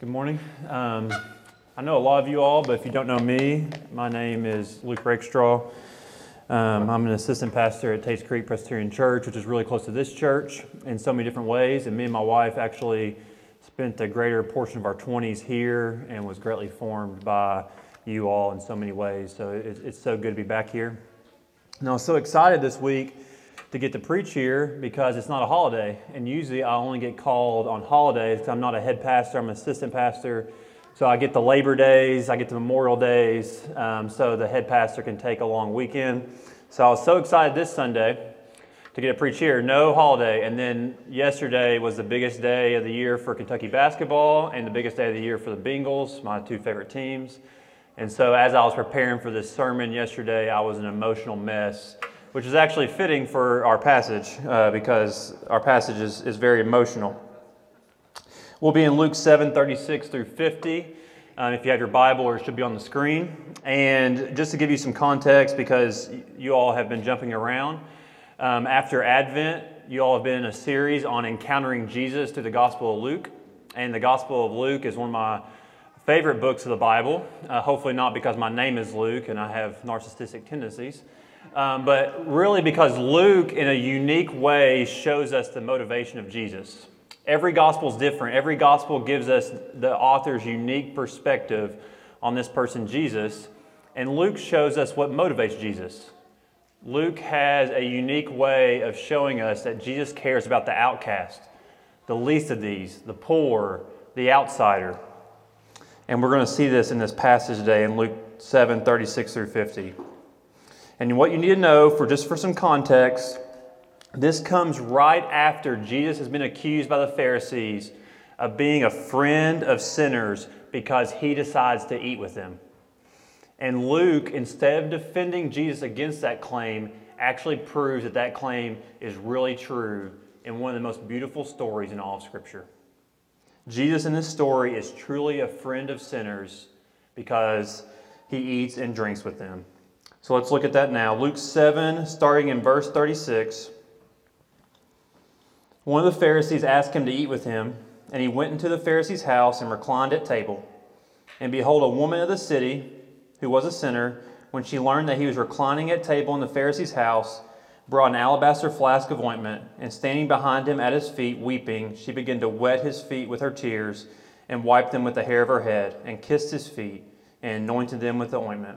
Good morning. Um, I know a lot of you all, but if you don't know me, my name is Luke Rakestraw. Um, I'm an assistant pastor at Tates Creek Presbyterian Church, which is really close to this church in so many different ways. And me and my wife actually spent a greater portion of our 20s here and was greatly formed by you all in so many ways. So it, it's so good to be back here. And I was so excited this week to get to preach here because it's not a holiday. And usually I only get called on holidays because I'm not a head pastor, I'm an assistant pastor. So I get the Labor Days, I get the Memorial Days, um, so the head pastor can take a long weekend. So I was so excited this Sunday to get to preach here. No holiday. And then yesterday was the biggest day of the year for Kentucky basketball and the biggest day of the year for the Bengals, my two favorite teams. And so as I was preparing for this sermon yesterday, I was an emotional mess which is actually fitting for our passage uh, because our passage is, is very emotional. We'll be in Luke 7 36 through 50. Um, if you have your Bible, or it should be on the screen. And just to give you some context, because you all have been jumping around, um, after Advent, you all have been in a series on encountering Jesus through the Gospel of Luke. And the Gospel of Luke is one of my favorite books of the Bible. Uh, hopefully, not because my name is Luke and I have narcissistic tendencies, um, but really because Luke, in a unique way, shows us the motivation of Jesus. Every gospel is different. Every gospel gives us the author's unique perspective on this person, Jesus. And Luke shows us what motivates Jesus. Luke has a unique way of showing us that Jesus cares about the outcast, the least of these, the poor, the outsider. And we're going to see this in this passage today in Luke 7 36 through 50. And what you need to know, for just for some context, this comes right after Jesus has been accused by the Pharisees of being a friend of sinners because he decides to eat with them. And Luke, instead of defending Jesus against that claim, actually proves that that claim is really true in one of the most beautiful stories in all of Scripture. Jesus in this story is truly a friend of sinners because he eats and drinks with them. So let's look at that now. Luke 7, starting in verse 36. One of the Pharisees asked him to eat with him, and he went into the Pharisee's house and reclined at table. And behold, a woman of the city, who was a sinner, when she learned that he was reclining at table in the Pharisee's house, brought an alabaster flask of ointment, and standing behind him at his feet, weeping, she began to wet his feet with her tears, and wiped them with the hair of her head, and kissed his feet, and anointed them with the ointment.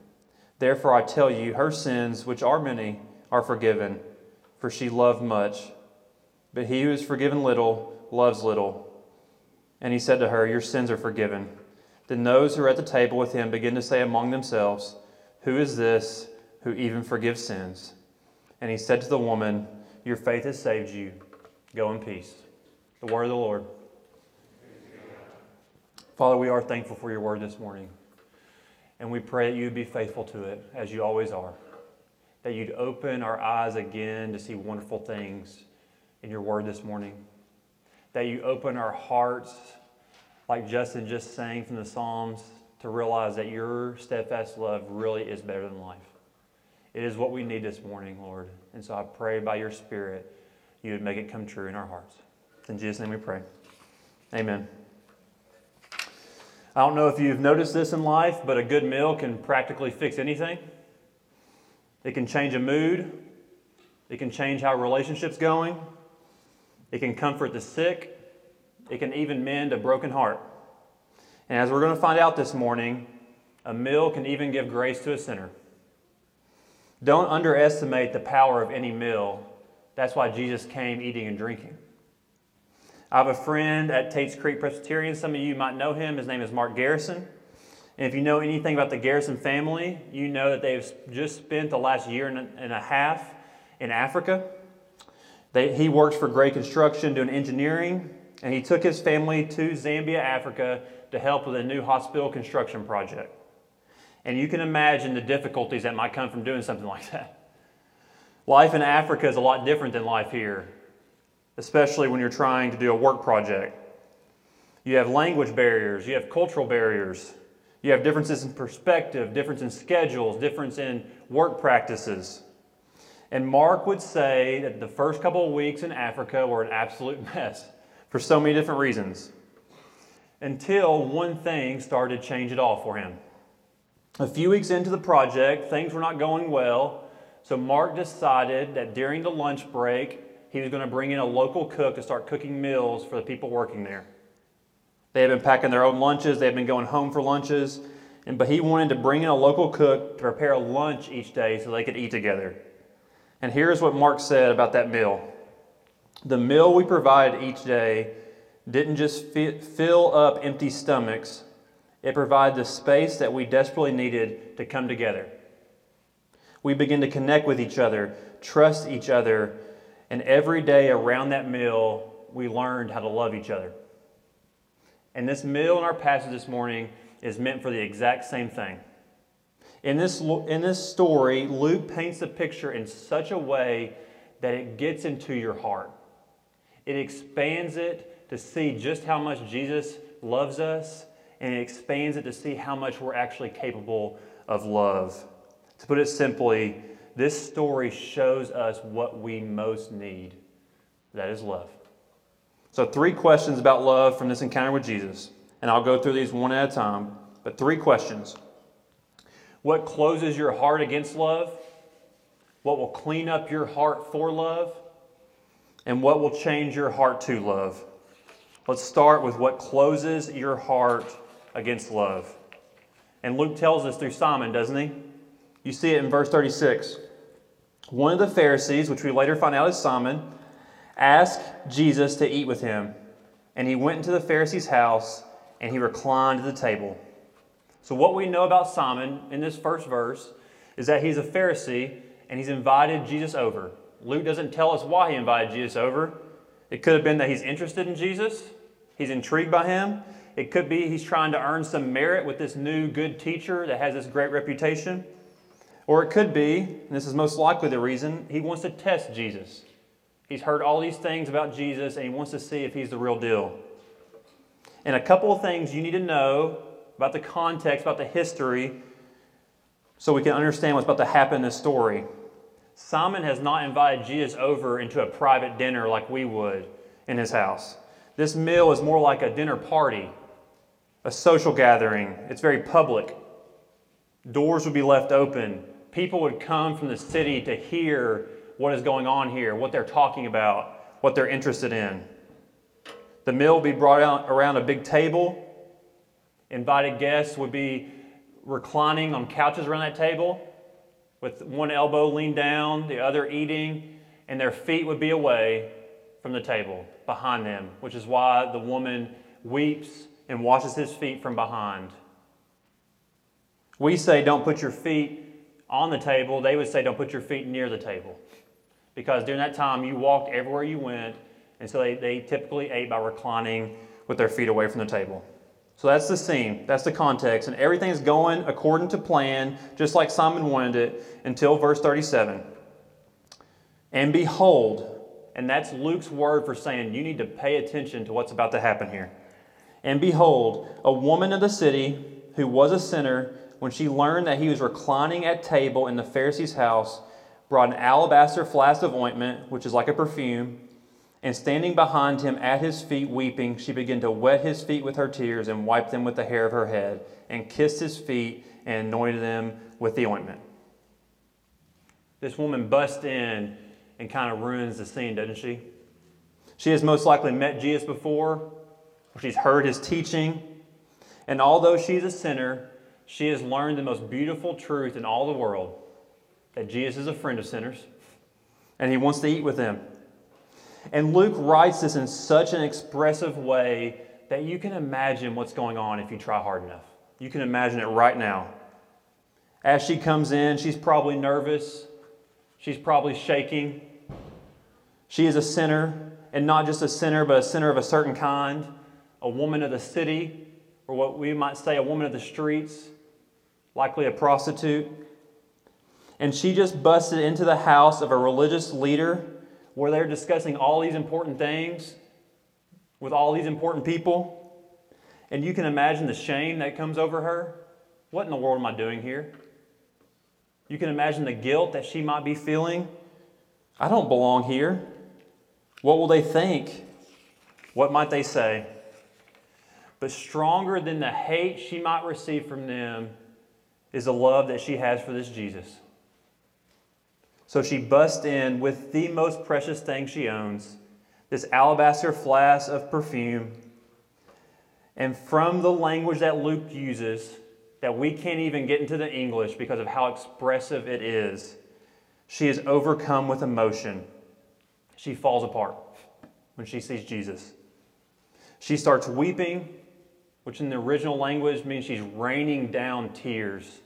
Therefore, I tell you, her sins, which are many, are forgiven, for she loved much. But he who is forgiven little loves little. And he said to her, Your sins are forgiven. Then those who were at the table with him began to say among themselves, Who is this who even forgives sins? And he said to the woman, Your faith has saved you. Go in peace. The word of the Lord. Father, we are thankful for your word this morning. And we pray that you'd be faithful to it, as you always are. That you'd open our eyes again to see wonderful things in your word this morning. That you open our hearts, like Justin just sang from the Psalms, to realize that your steadfast love really is better than life. It is what we need this morning, Lord. And so I pray by your Spirit, you would make it come true in our hearts. In Jesus' name we pray. Amen. I don't know if you've noticed this in life, but a good meal can practically fix anything. It can change a mood. It can change how a relationship's going. It can comfort the sick. It can even mend a broken heart. And as we're going to find out this morning, a meal can even give grace to a sinner. Don't underestimate the power of any meal. That's why Jesus came eating and drinking. I have a friend at Tates Creek Presbyterian. Some of you might know him. His name is Mark Garrison. And if you know anything about the Garrison family, you know that they've just spent the last year and a half in Africa. They, he works for Gray Construction doing engineering, and he took his family to Zambia, Africa to help with a new hospital construction project. And you can imagine the difficulties that might come from doing something like that. Life in Africa is a lot different than life here, especially when you're trying to do a work project. You have language barriers, you have cultural barriers, you have differences in perspective, difference in schedules, difference in work practices. And Mark would say that the first couple of weeks in Africa were an absolute mess for so many different reasons. Until one thing started to change it all for him. A few weeks into the project, things were not going well, so Mark decided that during the lunch break, he was going to bring in a local cook to start cooking meals for the people working there. They had been packing their own lunches, they had been going home for lunches, and, but he wanted to bring in a local cook to prepare a lunch each day so they could eat together. And here's what Mark said about that meal The meal we provided each day didn't just fill up empty stomachs, it provided the space that we desperately needed to come together. We begin to connect with each other, trust each other, and every day around that meal, we learned how to love each other. And this meal in our passage this morning is meant for the exact same thing. In this, in this story, Luke paints a picture in such a way that it gets into your heart. It expands it to see just how much Jesus loves us, and it expands it to see how much we're actually capable of love. To put it simply, this story shows us what we most need that is love. So, three questions about love from this encounter with Jesus, and I'll go through these one at a time, but three questions. What closes your heart against love? What will clean up your heart for love? And what will change your heart to love? Let's start with what closes your heart against love. And Luke tells us through Simon, doesn't he? You see it in verse 36. One of the Pharisees, which we later find out is Simon, asked Jesus to eat with him. And he went into the Pharisee's house and he reclined at the table. So, what we know about Simon in this first verse is that he's a Pharisee and he's invited Jesus over. Luke doesn't tell us why he invited Jesus over. It could have been that he's interested in Jesus, he's intrigued by him. It could be he's trying to earn some merit with this new good teacher that has this great reputation. Or it could be, and this is most likely the reason, he wants to test Jesus. He's heard all these things about Jesus and he wants to see if he's the real deal. And a couple of things you need to know about the context, about the history, so we can understand what's about to happen in this story. Simon has not invited Jesus over into a private dinner like we would in his house. This meal is more like a dinner party, a social gathering. It's very public. Doors would be left open. People would come from the city to hear what is going on here, what they're talking about, what they're interested in. The meal would be brought out around a big table. Invited guests would be reclining on couches around that table with one elbow leaned down, the other eating, and their feet would be away from the table behind them, which is why the woman weeps and washes his feet from behind. We say, don't put your feet on the table. They would say, don't put your feet near the table. Because during that time, you walked everywhere you went, and so they, they typically ate by reclining with their feet away from the table. So that's the scene, that's the context, and everything's going according to plan, just like Simon wanted it, until verse 37. And behold, and that's Luke's word for saying you need to pay attention to what's about to happen here. And behold, a woman of the city who was a sinner, when she learned that he was reclining at table in the Pharisee's house, brought an alabaster flask of ointment, which is like a perfume, and standing behind him at his feet, weeping, she began to wet his feet with her tears and wiped them with the hair of her head, and kissed his feet and anointed them with the ointment. This woman busts in and kind of ruins the scene, doesn't she? She has most likely met Jesus before, or she's heard his teaching. And although she's a sinner, she has learned the most beautiful truth in all the world that Jesus is a friend of sinners and he wants to eat with them. And Luke writes this in such an expressive way that you can imagine what's going on if you try hard enough. You can imagine it right now. As she comes in, she's probably nervous. She's probably shaking. She is a sinner, and not just a sinner, but a sinner of a certain kind, a woman of the city, or what we might say, a woman of the streets, likely a prostitute. And she just busted into the house of a religious leader where they're discussing all these important things with all these important people. And you can imagine the shame that comes over her. What in the world am I doing here? You can imagine the guilt that she might be feeling. I don't belong here. What will they think? What might they say? But stronger than the hate she might receive from them is the love that she has for this Jesus. So she busts in with the most precious thing she owns this alabaster flask of perfume. And from the language that Luke uses, that we can't even get into the English because of how expressive it is, she is overcome with emotion. She falls apart when she sees Jesus. She starts weeping, which in the original language means she's raining down tears.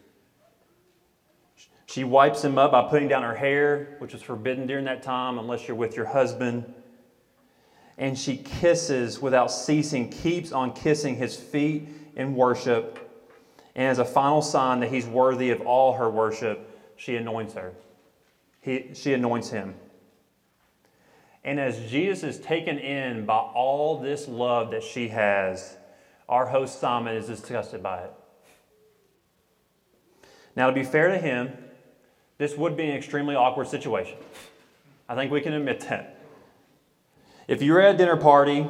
She wipes him up by putting down her hair, which was forbidden during that time unless you're with your husband and she kisses without ceasing, keeps on kissing his feet in worship. And as a final sign that he's worthy of all her worship, she anoints her. He, she anoints him. And as Jesus is taken in by all this love that she has, our host Simon is disgusted by it. Now, to be fair to him, this would be an extremely awkward situation. I think we can admit that. If you were at a dinner party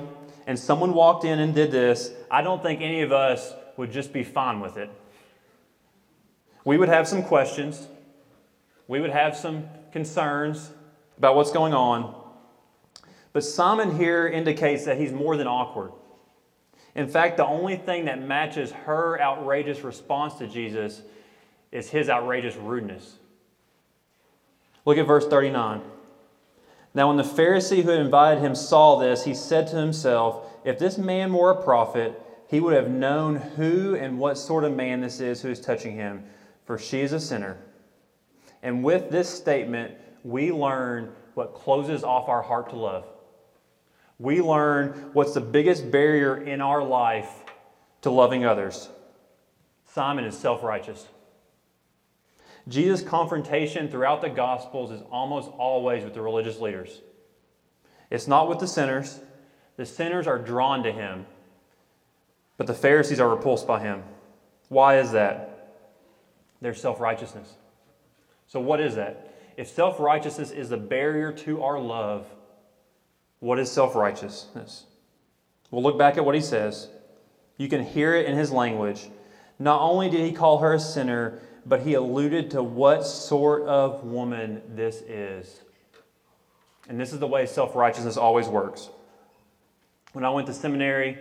and someone walked in and did this, I don't think any of us would just be fine with it. We would have some questions, we would have some concerns about what's going on. But Simon here indicates that he's more than awkward. In fact, the only thing that matches her outrageous response to Jesus is his outrageous rudeness. Look at verse 39. Now, when the Pharisee who had invited him saw this, he said to himself, If this man were a prophet, he would have known who and what sort of man this is who is touching him, for she is a sinner. And with this statement, we learn what closes off our heart to love. We learn what's the biggest barrier in our life to loving others. Simon is self righteous. Jesus' confrontation throughout the Gospels is almost always with the religious leaders. It's not with the sinners. The sinners are drawn to him, but the Pharisees are repulsed by him. Why is that? Their self righteousness. So, what is that? If self righteousness is the barrier to our love, what is self righteousness? We'll look back at what he says. You can hear it in his language. Not only did he call her a sinner, but he alluded to what sort of woman this is. And this is the way self righteousness always works. When I went to seminary,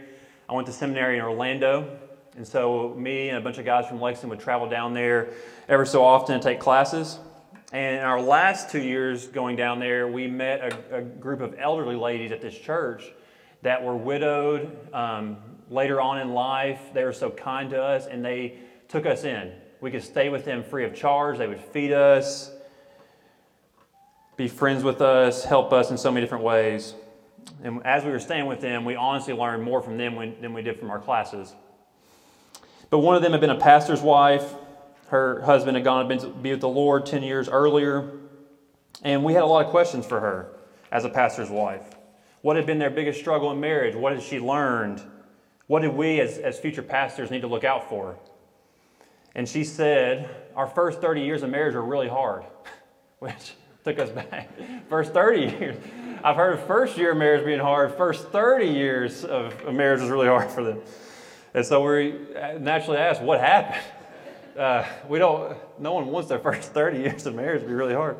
I went to seminary in Orlando. And so, me and a bunch of guys from Lexington would travel down there ever so often to take classes. And in our last two years going down there, we met a, a group of elderly ladies at this church that were widowed um, later on in life. They were so kind to us, and they took us in. We could stay with them free of charge. They would feed us, be friends with us, help us in so many different ways. And as we were staying with them, we honestly learned more from them than we did from our classes. But one of them had been a pastor's wife. Her husband had gone to be with the Lord 10 years earlier. And we had a lot of questions for her as a pastor's wife. What had been their biggest struggle in marriage? What had she learned? What did we as, as future pastors need to look out for? And she said, Our first 30 years of marriage were really hard, which took us back. First 30 years. I've heard of first year of marriage being hard. First 30 years of marriage was really hard for them. And so we naturally asked, What happened? Uh, we don't, no one wants their first 30 years of marriage to be really hard.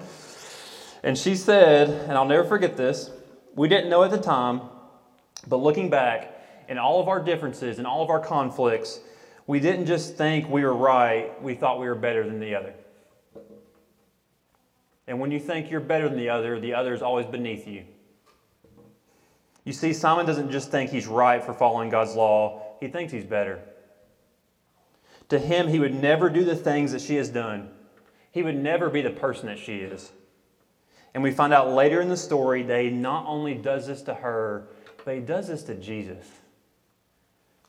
And she said, and I'll never forget this, we didn't know at the time, but looking back, in all of our differences and all of our conflicts, We didn't just think we were right, we thought we were better than the other. And when you think you're better than the other, the other is always beneath you. You see, Simon doesn't just think he's right for following God's law, he thinks he's better. To him, he would never do the things that she has done. He would never be the person that she is. And we find out later in the story that he not only does this to her, but he does this to Jesus.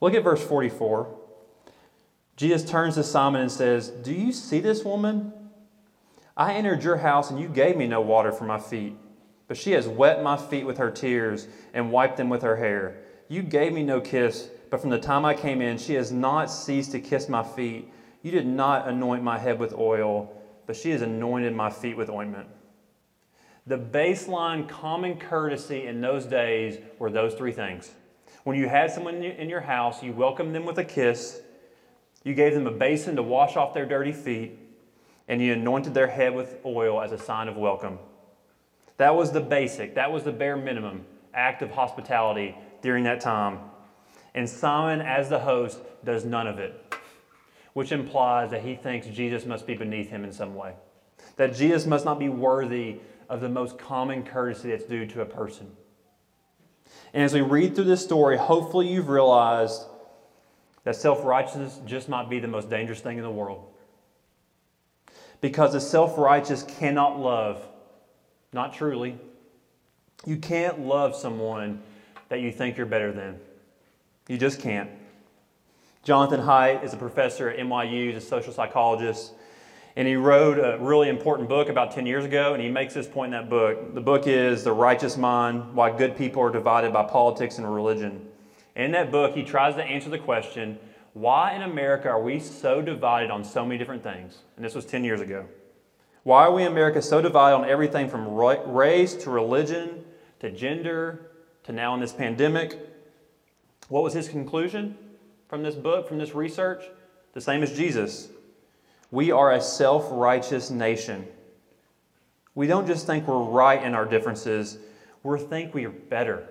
Look at verse 44. Jesus turns to Simon and says, Do you see this woman? I entered your house and you gave me no water for my feet, but she has wet my feet with her tears and wiped them with her hair. You gave me no kiss, but from the time I came in, she has not ceased to kiss my feet. You did not anoint my head with oil, but she has anointed my feet with ointment. The baseline common courtesy in those days were those three things. When you had someone in your house, you welcomed them with a kiss, you gave them a basin to wash off their dirty feet, and you anointed their head with oil as a sign of welcome. That was the basic, that was the bare minimum act of hospitality during that time. And Simon, as the host, does none of it, which implies that he thinks Jesus must be beneath him in some way, that Jesus must not be worthy of the most common courtesy that's due to a person. And as we read through this story, hopefully you've realized that self righteousness just might be the most dangerous thing in the world because the self righteous cannot love, not truly. You can't love someone that you think you're better than. You just can't. Jonathan Haidt is a professor at NYU, he's a social psychologist, and he wrote a really important book about 10 years ago, and he makes this point in that book. The book is The Righteous Mind Why Good People Are Divided by Politics and Religion. In that book, he tries to answer the question why in America are we so divided on so many different things? And this was 10 years ago. Why are we in America so divided on everything from race to religion to gender to now in this pandemic? What was his conclusion from this book, from this research? The same as Jesus. We are a self righteous nation. We don't just think we're right in our differences, we think we are better.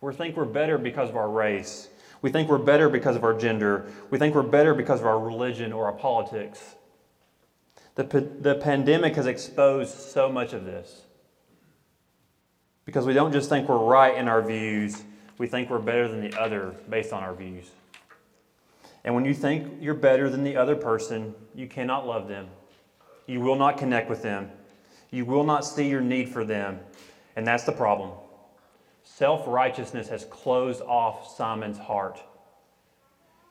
We think we're better because of our race. We think we're better because of our gender. We think we're better because of our religion or our politics. The, the pandemic has exposed so much of this. Because we don't just think we're right in our views, we think we're better than the other based on our views. And when you think you're better than the other person, you cannot love them. You will not connect with them. You will not see your need for them. And that's the problem. Self righteousness has closed off Simon's heart.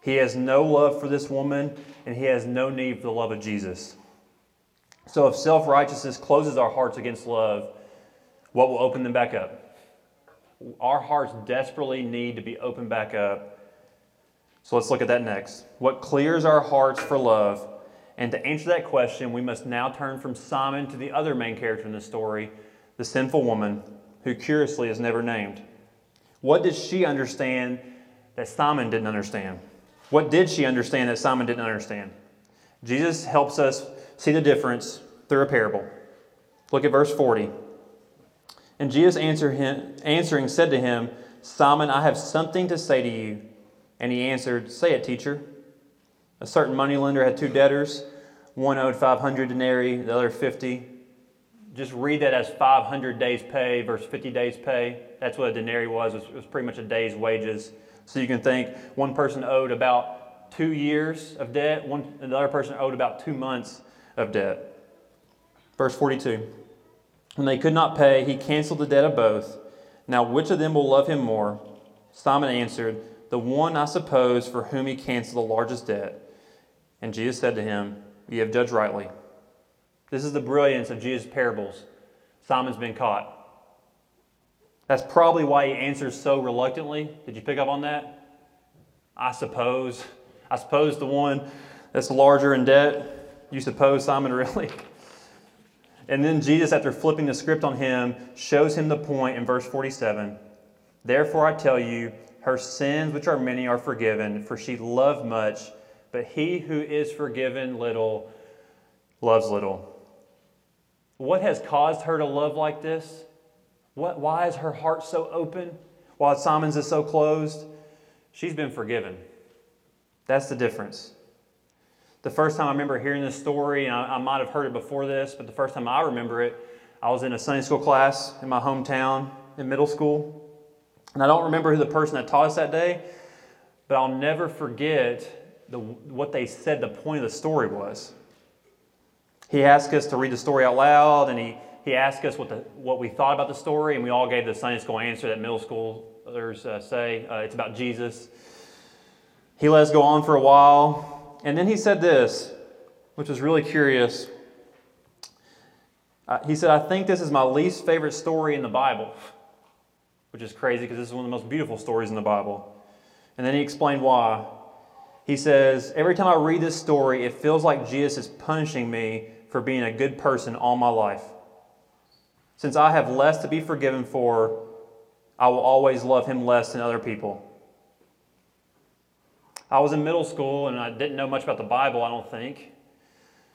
He has no love for this woman, and he has no need for the love of Jesus. So, if self righteousness closes our hearts against love, what will open them back up? Our hearts desperately need to be opened back up. So, let's look at that next. What clears our hearts for love? And to answer that question, we must now turn from Simon to the other main character in the story, the sinful woman who curiously is never named. What did she understand that Simon didn't understand? What did she understand that Simon didn't understand? Jesus helps us see the difference through a parable. Look at verse 40. And Jesus answer him, answering said to him, Simon, I have something to say to you. And he answered, Say it, teacher. A certain moneylender had two debtors. One owed 500 denarii, the other 50 just read that as 500 days pay versus 50 days pay. That's what a denarii was. It was pretty much a day's wages. So you can think one person owed about two years of debt, one another person owed about two months of debt. Verse 42. When they could not pay, he canceled the debt of both. Now, which of them will love him more? Simon answered, The one, I suppose, for whom he canceled the largest debt. And Jesus said to him, You have judged rightly. This is the brilliance of Jesus' parables. Simon's been caught. That's probably why he answers so reluctantly. Did you pick up on that? I suppose. I suppose the one that's larger in debt. You suppose, Simon, really? And then Jesus, after flipping the script on him, shows him the point in verse 47. Therefore, I tell you, her sins, which are many, are forgiven, for she loved much, but he who is forgiven little loves little. What has caused her to love like this? What, why is her heart so open while Simon's is so closed? She's been forgiven. That's the difference. The first time I remember hearing this story, and I, I might have heard it before this, but the first time I remember it, I was in a Sunday school class in my hometown in middle school. And I don't remember who the person that taught us that day, but I'll never forget the, what they said the point of the story was. He asked us to read the story out loud, and he, he asked us what, the, what we thought about the story, and we all gave the Sunday school answer that middle schoolers uh, say uh, it's about Jesus. He let us go on for a while, and then he said this, which was really curious. Uh, he said, I think this is my least favorite story in the Bible, which is crazy because this is one of the most beautiful stories in the Bible. And then he explained why. He says, Every time I read this story, it feels like Jesus is punishing me for being a good person all my life. Since I have less to be forgiven for, I will always love him less than other people. I was in middle school and I didn't know much about the Bible, I don't think.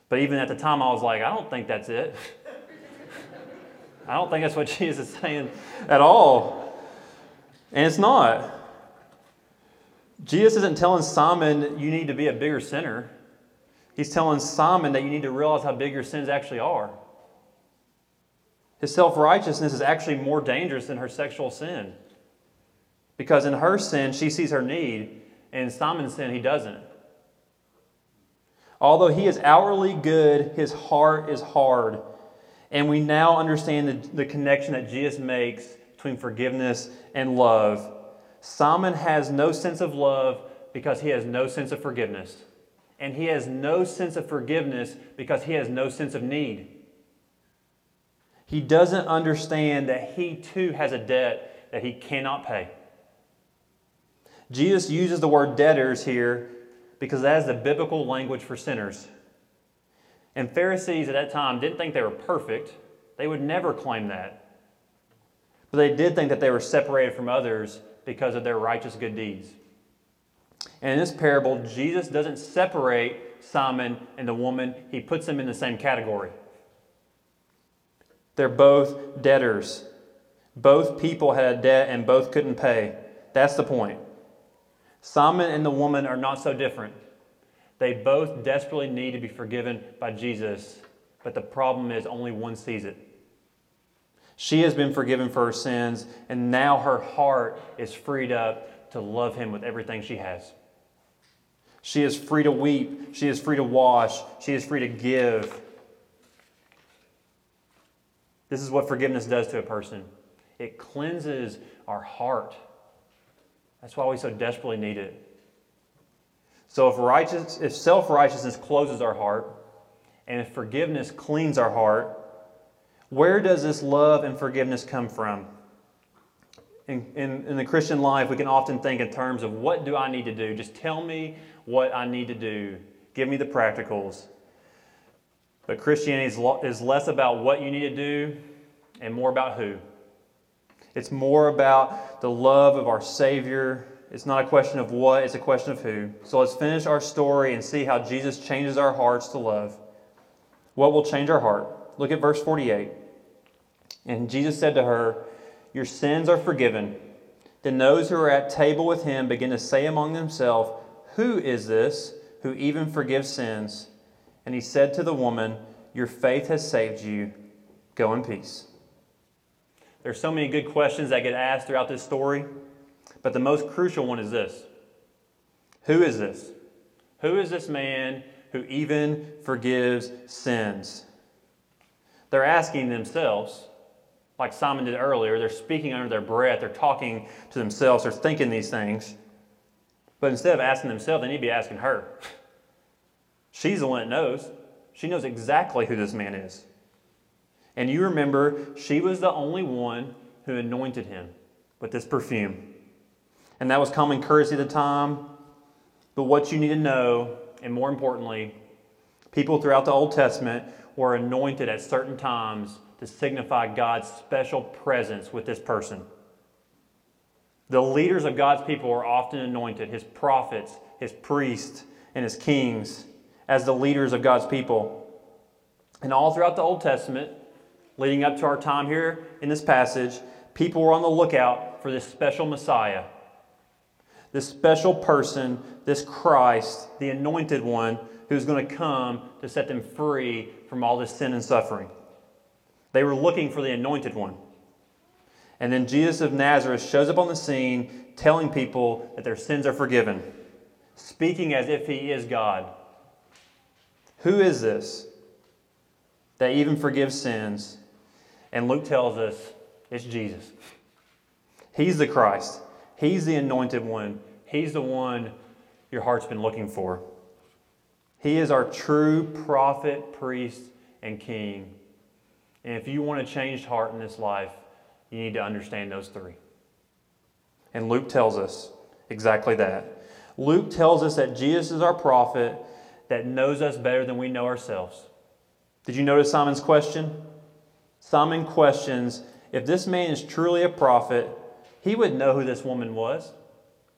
But even at the time, I was like, I don't think that's it. I don't think that's what Jesus is saying at all. And it's not. Jesus isn't telling Simon, you need to be a bigger sinner. He's telling Simon that you need to realize how big your sins actually are. His self righteousness is actually more dangerous than her sexual sin. Because in her sin, she sees her need, in Simon's sin, he doesn't. Although he is outwardly good, his heart is hard. And we now understand the, the connection that Jesus makes between forgiveness and love. Simon has no sense of love because he has no sense of forgiveness and he has no sense of forgiveness because he has no sense of need. He doesn't understand that he too has a debt that he cannot pay. Jesus uses the word debtors here because that is the biblical language for sinners. And Pharisees at that time didn't think they were perfect, they would never claim that. But they did think that they were separated from others because of their righteous good deeds. And in this parable, Jesus doesn't separate Simon and the woman, he puts them in the same category. They're both debtors. Both people had a debt and both couldn't pay. That's the point. Simon and the woman are not so different. They both desperately need to be forgiven by Jesus, but the problem is only one sees it. She has been forgiven for her sins, and now her heart is freed up to love him with everything she has. She is free to weep. She is free to wash. She is free to give. This is what forgiveness does to a person it cleanses our heart. That's why we so desperately need it. So if righteous, if self-righteousness closes our heart, and if forgiveness cleans our heart, where does this love and forgiveness come from? In, in, in, the Christian life, we can often think in terms of what do I need to do? Just tell me what I need to do. Give me the practicals. But Christianity is less about what you need to do and more about who. It's more about the love of our Savior. It's not a question of what, it's a question of who. So let's finish our story and see how Jesus changes our hearts to love. What will change our heart? Look at verse 48. And Jesus said to her, Your sins are forgiven. Then those who are at table with him begin to say among themselves, who is this who even forgives sins? And he said to the woman, Your faith has saved you. Go in peace. There's so many good questions that get asked throughout this story, but the most crucial one is this Who is this? Who is this man who even forgives sins? They're asking themselves, like Simon did earlier, they're speaking under their breath, they're talking to themselves, they're thinking these things. But instead of asking themselves, they need to be asking her. She's the one that knows. She knows exactly who this man is. And you remember, she was the only one who anointed him with this perfume. And that was common courtesy at the time. But what you need to know, and more importantly, people throughout the Old Testament were anointed at certain times to signify God's special presence with this person. The leaders of God's people were often anointed, his prophets, his priests, and his kings, as the leaders of God's people. And all throughout the Old Testament, leading up to our time here in this passage, people were on the lookout for this special Messiah. This special person, this Christ, the anointed one, who's going to come to set them free from all this sin and suffering. They were looking for the anointed one. And then Jesus of Nazareth shows up on the scene telling people that their sins are forgiven, speaking as if he is God. Who is this that even forgives sins? And Luke tells us it's Jesus. He's the Christ, He's the anointed one, He's the one your heart's been looking for. He is our true prophet, priest, and king. And if you want a changed heart in this life, you need to understand those three. And Luke tells us exactly that. Luke tells us that Jesus is our prophet that knows us better than we know ourselves. Did you notice Simon's question? Simon questions if this man is truly a prophet, he would know who this woman was,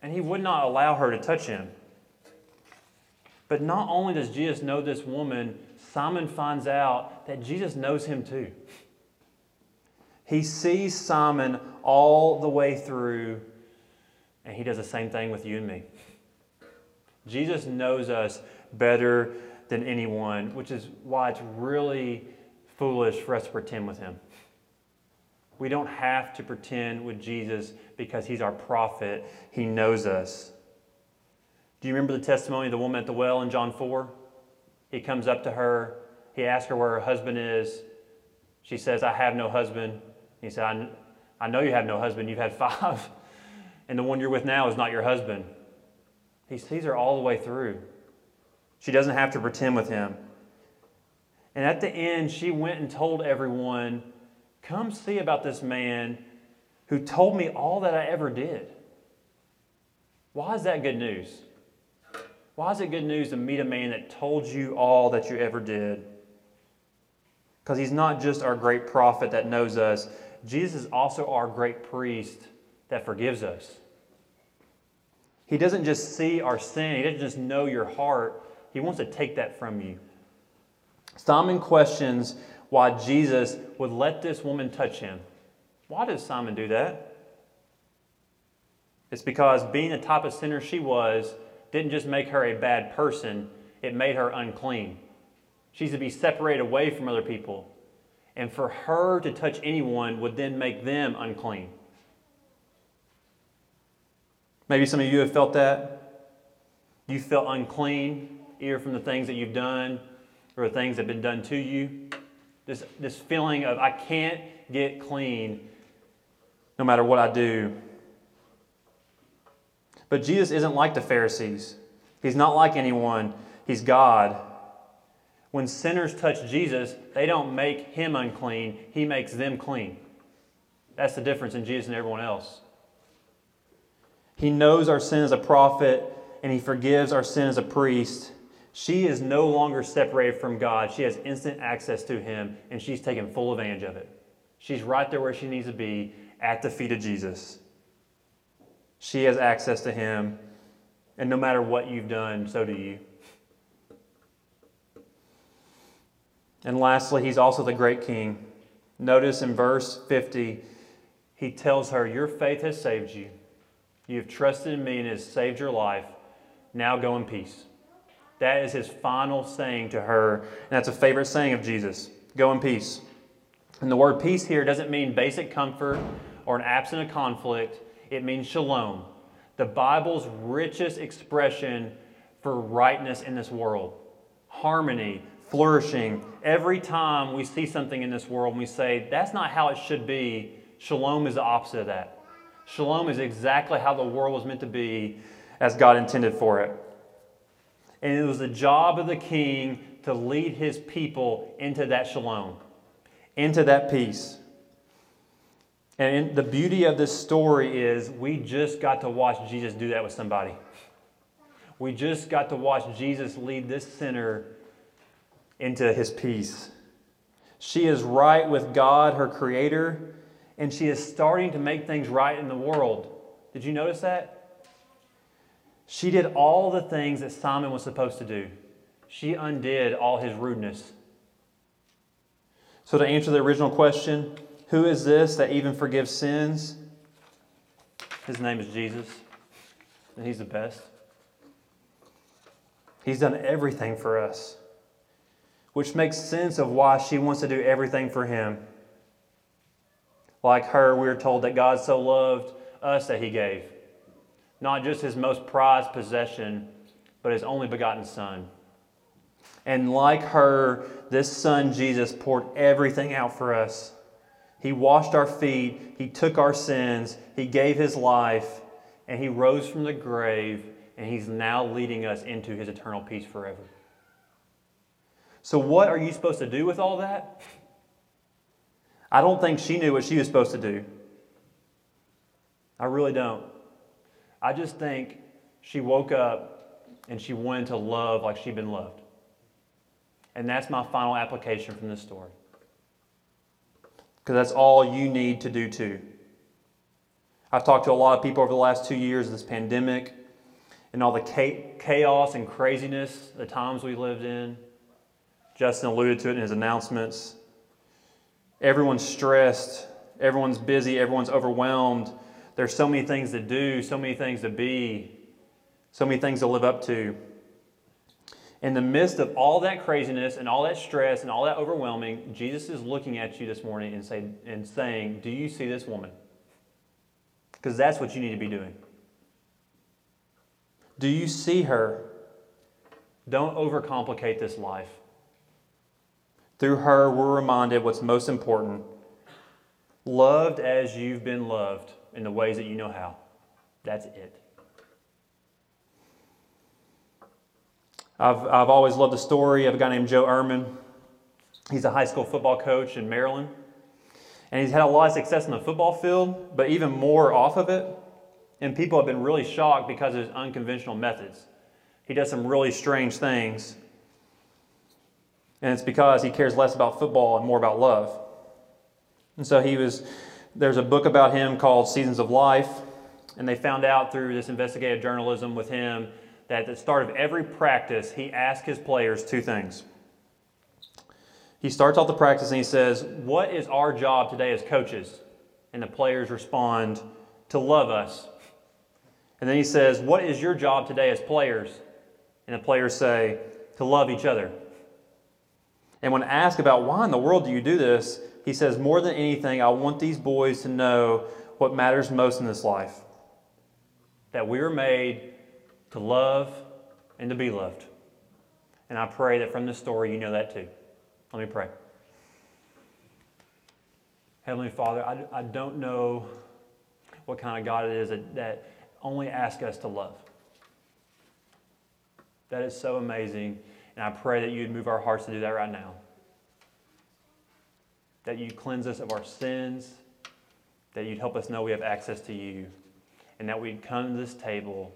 and he would not allow her to touch him. But not only does Jesus know this woman, Simon finds out that Jesus knows him too. He sees Simon all the way through, and he does the same thing with you and me. Jesus knows us better than anyone, which is why it's really foolish for us to pretend with him. We don't have to pretend with Jesus because he's our prophet. He knows us. Do you remember the testimony of the woman at the well in John 4? He comes up to her. He asks her where her husband is. She says, I have no husband. He said, I, I know you have no husband. You've had five. And the one you're with now is not your husband. He sees her all the way through. She doesn't have to pretend with him. And at the end, she went and told everyone, Come see about this man who told me all that I ever did. Why is that good news? Why is it good news to meet a man that told you all that you ever did? Because he's not just our great prophet that knows us, Jesus is also our great priest that forgives us. He doesn't just see our sin, He doesn't just know your heart, He wants to take that from you. Simon questions why Jesus would let this woman touch him. Why does Simon do that? It's because being the type of sinner she was didn't just make her a bad person, it made her unclean. She's to be separated away from other people. And for her to touch anyone would then make them unclean. Maybe some of you have felt that. You felt unclean, either from the things that you've done or the things that have been done to you. This, this feeling of, I can't get clean no matter what I do. But Jesus isn't like the Pharisees. He's not like anyone. He's God. When sinners touch Jesus, they don't make him unclean, he makes them clean. That's the difference in Jesus and everyone else. He knows our sin as a prophet, and he forgives our sin as a priest. She is no longer separated from God. She has instant access to him, and she's taken full advantage of it. She's right there where she needs to be at the feet of Jesus. She has access to him, and no matter what you've done, so do you. And lastly, he's also the great king. Notice in verse 50, he tells her, Your faith has saved you. You have trusted in me and has saved your life. Now go in peace. That is his final saying to her. And that's a favorite saying of Jesus go in peace. And the word peace here doesn't mean basic comfort or an absence of conflict, it means shalom, the Bible's richest expression for rightness in this world, harmony, flourishing. Every time we see something in this world and we say, that's not how it should be, shalom is the opposite of that. Shalom is exactly how the world was meant to be as God intended for it. And it was the job of the king to lead his people into that shalom, into that peace. And the beauty of this story is we just got to watch Jesus do that with somebody. We just got to watch Jesus lead this sinner into his peace. She is right with God, her creator, and she is starting to make things right in the world. Did you notice that? She did all the things that Simon was supposed to do. She undid all his rudeness. So, to answer the original question, who is this that even forgives sins? His name is Jesus. and He's the best. He's done everything for us, which makes sense of why she wants to do everything for Him. Like her, we're told that God so loved us that He gave not just His most prized possession, but His only begotten Son. And like her, this Son, Jesus, poured everything out for us. He washed our feet, He took our sins, He gave His life, and He rose from the grave, and He's now leading us into His eternal peace forever. So, what are you supposed to do with all that? I don't think she knew what she was supposed to do. I really don't. I just think she woke up and she wanted to love like she'd been loved. And that's my final application from this story. Because that's all you need to do too. I've talked to a lot of people over the last two years of this pandemic and all the chaos and craziness, the times we lived in. Justin alluded to it in his announcements. Everyone's stressed, everyone's busy, everyone's overwhelmed. There's so many things to do, so many things to be, so many things to live up to. In the midst of all that craziness and all that stress and all that overwhelming, Jesus is looking at you this morning and, say, and saying, Do you see this woman? Because that's what you need to be doing. Do you see her? Don't overcomplicate this life. Through her, we're reminded what's most important loved as you've been loved in the ways that you know how. That's it. I've, I've always loved the story of a guy named Joe Ehrmann. He's a high school football coach in Maryland. And he's had a lot of success in the football field, but even more off of it. And people have been really shocked because of his unconventional methods. He does some really strange things. And it's because he cares less about football and more about love. And so he was there's a book about him called Seasons of Life, and they found out through this investigative journalism with him that at the start of every practice, he asked his players two things. He starts off the practice and he says, What is our job today as coaches? And the players respond, To love us. And then he says, What is your job today as players? And the players say, To love each other. And when asked about why in the world do you do this, he says, More than anything, I want these boys to know what matters most in this life that we are made to love and to be loved. And I pray that from this story, you know that too. Let me pray. Heavenly Father, I, I don't know what kind of God it is that, that only asks us to love. That is so amazing. And I pray that you'd move our hearts to do that right now that you cleanse us of our sins, that you'd help us know we have access to you, and that we'd come to this table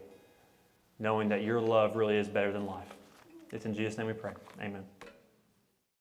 knowing that your love really is better than life. It's in Jesus' name we pray. Amen.